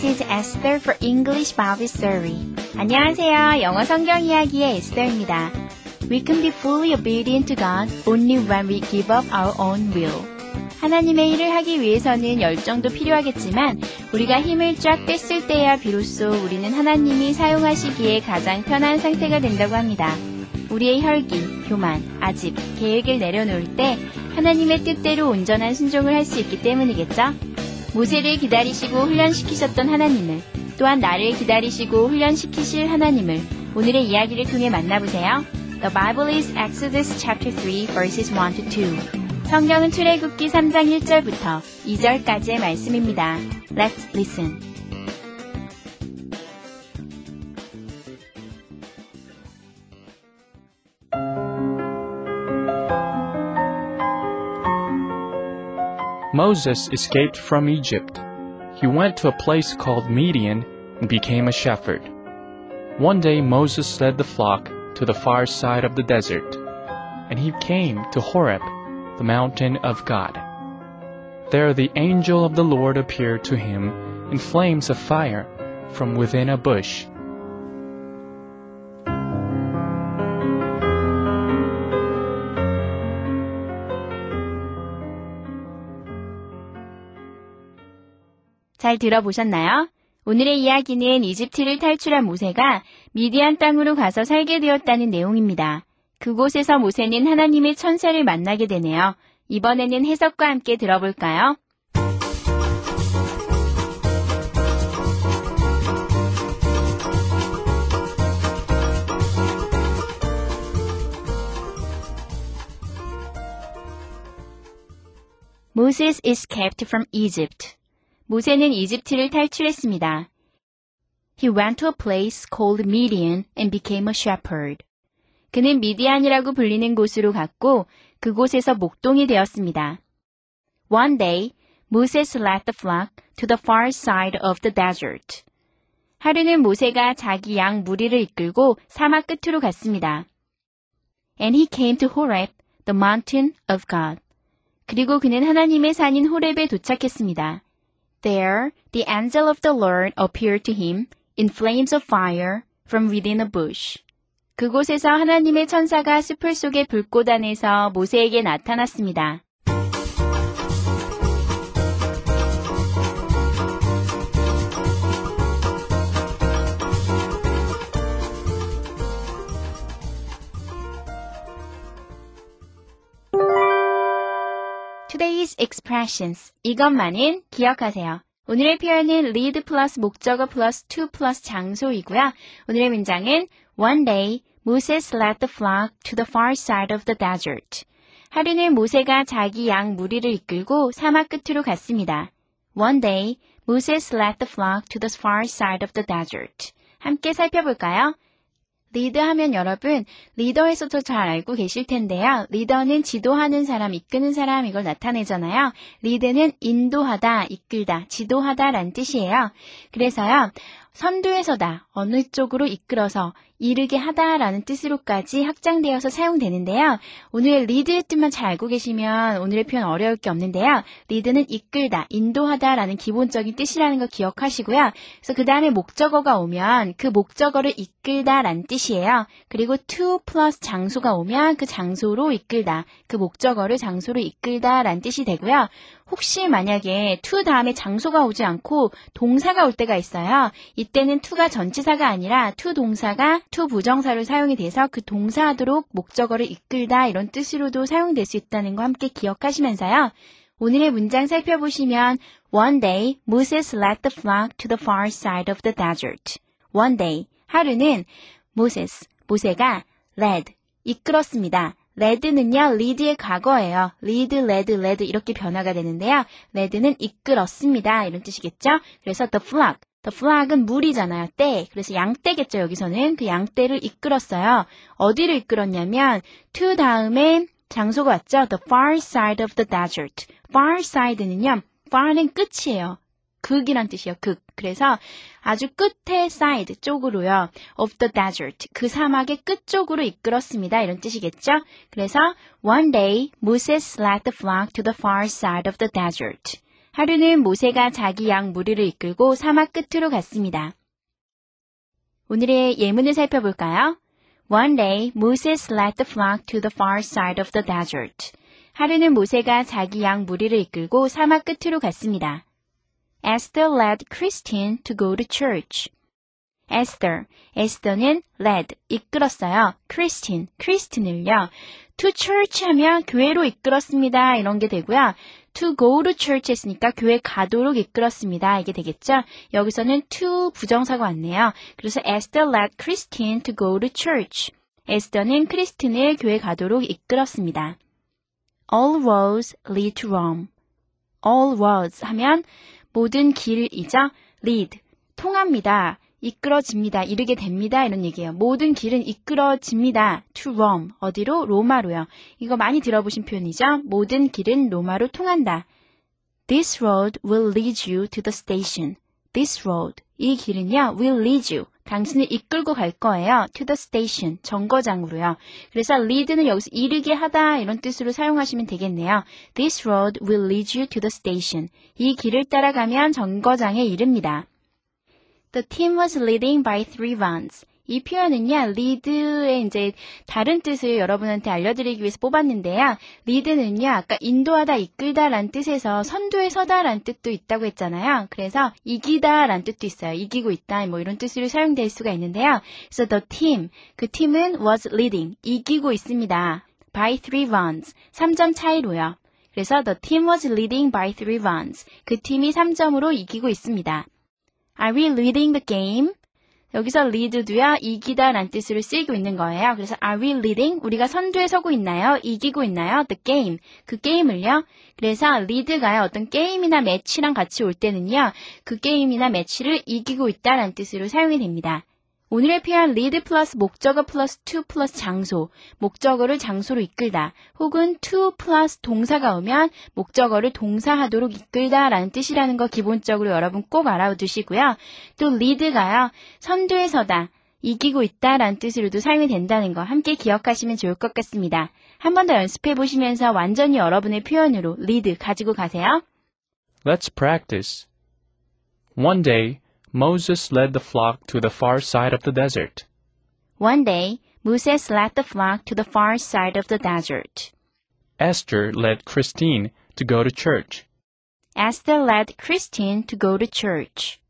This is Esther for English Bible Story. 안녕하세요. 영어 성경 이야기의 에스더입니다. We can be fully obedient to God only when we give up our own will. 하나님의 일을 하기 위해서는 열정도 필요하겠지만 우리가 힘을 쫙 뺐을 때야 비로소 우리는 하나님이 사용하시기에 가장 편한 상태가 된다고 합니다. 우리의 혈기, 교만, 아집, 계획을 내려놓을 때 하나님의 뜻대로 온전한 순종을 할 수 있기 때문이겠죠? 모세를 기다리시고 훈련시키셨던 하나님을 또한 나를 기다리시고 훈련시키실 하나님을 오늘의 이야기를 통해 만나보세요. The Bible is Exodus chapter 3 verses 1 to 2. 성경은 출애굽기 3장 1절부터 2절까지의 말씀입니다. Let's listen. Moses escaped from Egypt. He went to a place called Midian and became a shepherd. One day Moses led the flock to the far side of the desert, and he came to Horeb, the mountain of God. There the angel of the Lord appeared to him in flames of fire from within a bush. 잘 들어보셨나요? 오늘의 이야기는 이집트를 탈출한 모세가 미디안 땅으로 가서 살게 되었다는 내용입니다. 그곳에서 모세는 하나님의 천사를 만나게 되네요. 이번에는 해석과 함께 들어볼까요? Moses escaped from Egypt. 모세는 이집트를 탈출했습니다. He went to a place called Midian and became a shepherd. 그는 미디안이라고 불리는 곳으로 갔고 그곳에서 목동이 되었습니다. One day, Moses led the flock to the far side of the desert. 하루는 모세가 자기 양 무리를 이끌고 사막 끝으로 갔습니다. And he came to Horeb, the mountain of God. 그리고 그는 하나님의 산인 호렙에 도착했습니다. There, the angel of the Lord appeared to him in flames of fire from within a bush. 그곳에서 하나님의 천사가 숲을 속의 불꽃 안에서 모세에게 나타났습니다. Today's expressions. 이것만은 기억하세요. 오늘의 표현은 lead 플러스 목적어 플러스 to 플러스 장소이고요. 오늘의 문장은 One day, Moses led the flock to the far side of the desert. 하루는 모세가 자기 양 무리를 이끌고 사막 끝으로 갔습니다. One day, Moses led the flock to the far side of the desert. 함께 살펴볼까요? lead 하면 여러분, 리더에서도 잘 알고 계실 텐데요. 리더는 지도하는 사람, 이끄는 사람 이걸 나타내잖아요. lead는 인도하다, 이끌다, 지도하다 라는 뜻이에요. 그래서요, 선두에 서다, 어느 쪽으로 이끌어서 이르게 하다라는 뜻으로까지 확장되어서 사용되는데요. 오늘 lead의 뜻만 잘 알고 계시면 오늘의 표현 어려울 게 없는데요. lead는 이끌다, 인도하다라는 기본적인 뜻이라는 거 기억하시고요. 그래서 그 다음에 목적어가 오면 그 목적어를 이끌다라는 뜻이에요. 그리고 to 플러스 장소가 오면 그 장소로 이끌다, 그 목적어를 장소로 이끌다라는 뜻이 되고요. 혹시 만약에 to 다음에 장소가 오지 않고 동사가 올 때가 있어요. 이때는 to가 전치사가 아니라 to 동사가 to 부정사로 사용이 돼서 그 동사하도록 목적어를 이끌다 이런 뜻으로도 사용될 수 있다는 거 함께 기억하시면서요. 오늘의 문장 살펴보시면 One day, Moses led the flock to the far side of the desert. One day, 하루는 Moses, 모세가 led, 이끌었습니다. led는요, lead의 과거예요. lead, led, led 이렇게 변화가 되는데요. 레드는 이끌었습니다. 이런 뜻이겠죠? 그래서 the flock. The flock은 물이잖아요. 때. 그래서 양떼겠죠, 여기서는. 그 양떼를 이끌었어요. 어디를 이끌었냐면, to 다음에 장소가 왔죠. The far side of the desert. far side는요, far는 끝이에요. 극이란 뜻이에요. 극. 그래서 아주 끝에 side 쪽으로요. of the desert. 그 사막의 끝 쪽으로 이끌었습니다. 이런 뜻이겠죠? 그래서 one day Moses led the flock to the far side of the desert. 하루는 모세가 자기 양 무리를 이끌고 사막 끝으로 갔습니다. 오늘의 예문을 살펴볼까요? One day Moses led the flock to the far side of the desert. 하루는 모세가 자기 양 무리를 이끌고 사막 끝으로 갔습니다. Esther led Christine to go to church. Esther, 에스더는 led, 이끌었어요. Christine, Christine을요. to church 하면 교회로 이끌었습니다. 이런 게 되고요. To go to church 했으니까 교회 가도록 이끌었습니다. 이게 되겠죠? 여기서는 to 부정사가 왔네요. 그래서 Esther led Christine to go to church. 에스더는 크리스틴을 교회 가도록 이끌었습니다. All roads lead to Rome. All roads 하면 모든 길이죠. lead, 통합니다. 이끌어집니다. 이르게 됩니다. 이런 얘기예요. 모든 길은 이끌어집니다. to Rome. 어디로? 로마로요. 이거 많이 들어보신 표현이죠. 모든 길은 로마로 통한다. This road will lead you to the station. This road. 이 길은요, will lead you. 당신을 이끌고 갈 거예요. to the station. 정거장으로요. 그래서 lead는 여기서 이르게 하다 이런 뜻으로 사용하시면 되겠네요. This road will lead you to the station. 이 길을 따라가면 정거장에 이릅니다. The team was leading by three runs. 이 표현은요, lead의 이제 다른 뜻을 여러분한테 알려드리기 위해서 뽑았는데요. lead는요, 아까 인도하다, 이끌다라는 뜻에서 선두에 서다라는 뜻도 있다고 했잖아요. 그래서 이기다라는 뜻도 있어요. 이기고 있다, 뭐 이런 뜻으로 사용될 수가 있는데요. 그래서 the team, 그 팀은 was leading, 이기고 있습니다. by three runs, 3점 차이로요. 그래서 the team was leading by three runs. 그 팀이 3점으로 이기고 있습니다. Are we leading the game? 여기서 lead도요, 이기다 라는 뜻으로 쓰이고 있는 거예요. 그래서 are we leading? 우리가 선두에 서고 있나요? 이기고 있나요? The game. 그 게임을요. 그래서 lead가요, 어떤 게임이나 매치랑 같이 올 때는요, 그 게임이나 매치를 이기고 있다 라는 뜻으로 사용이 됩니다. 오늘의 표현 lead 플러스 목적어 플러스 to 플러스 장소, 목적어를 장소로 이끌다, 혹은 to 플러스 동사가 오면 목적어를 동사하도록 이끌다 라는 뜻이라는 거 기본적으로 여러분 꼭 알아두시고요. 또 lead가요, 선두에 서다, 이기고 있다 라는 뜻으로도 사용이 된다는 거 함께 기억하시면 좋을 것 같습니다. 한 번 더 연습해 보시면서 완전히 여러분의 표현으로 lead 가지고 가세요. Let's practice. One day, Moses led the flock to the far side of the desert. One day, Moses led the flock to the far side of the desert. Esther led Christine to go to church. Esther led Christine to go to church.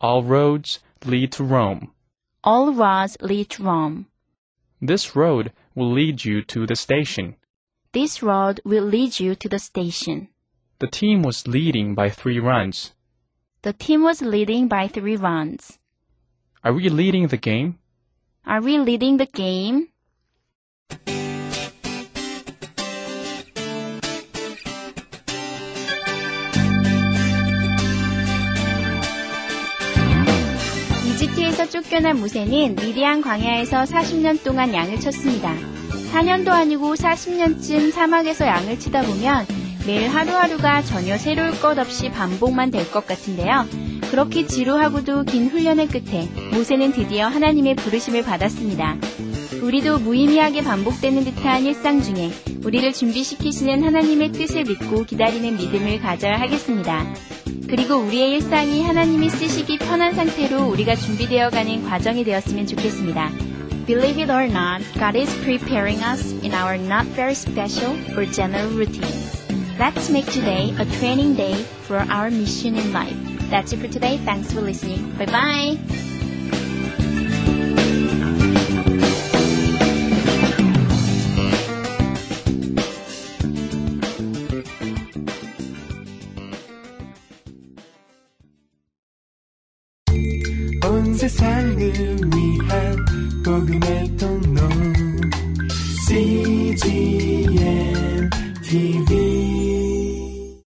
All roads lead to Rome. All roads lead to Rome. This road will lead you to the station. This road will lead you to the station. The team was leading by three runs. The team was leading by three runs. Are we leading the game? Are we leading the game? 이집트에서 쫓겨난 모세는 미디안 광야에서 40년 동안 양을 쳤습니다. 4년도 아니고 40년쯤 사막에서 양을 치다 보면 매일 하루하루가 전혀 새로울 것 없이 반복만 될 것 같은데요. 그렇게 지루하고도 긴 훈련의 끝에 모세는 드디어 하나님의 부르심을 받았습니다. 우리도 무의미하게 반복되는 듯한 일상 중에 우리를 준비시키시는 하나님의 뜻을 믿고 기다리는 믿음을 가져야 하겠습니다. 그리고 우리의 일상이 하나님이 쓰시기 편한 상태로 우리가 준비되어가는 과정이 되었으면 좋겠습니다. Believe it or not, God is preparing us in our not very special or general routines. Let's make today a training day for our mission in life. That's it for today. Thanks for listening. Bye bye. 온 세상을 위한 복음의 통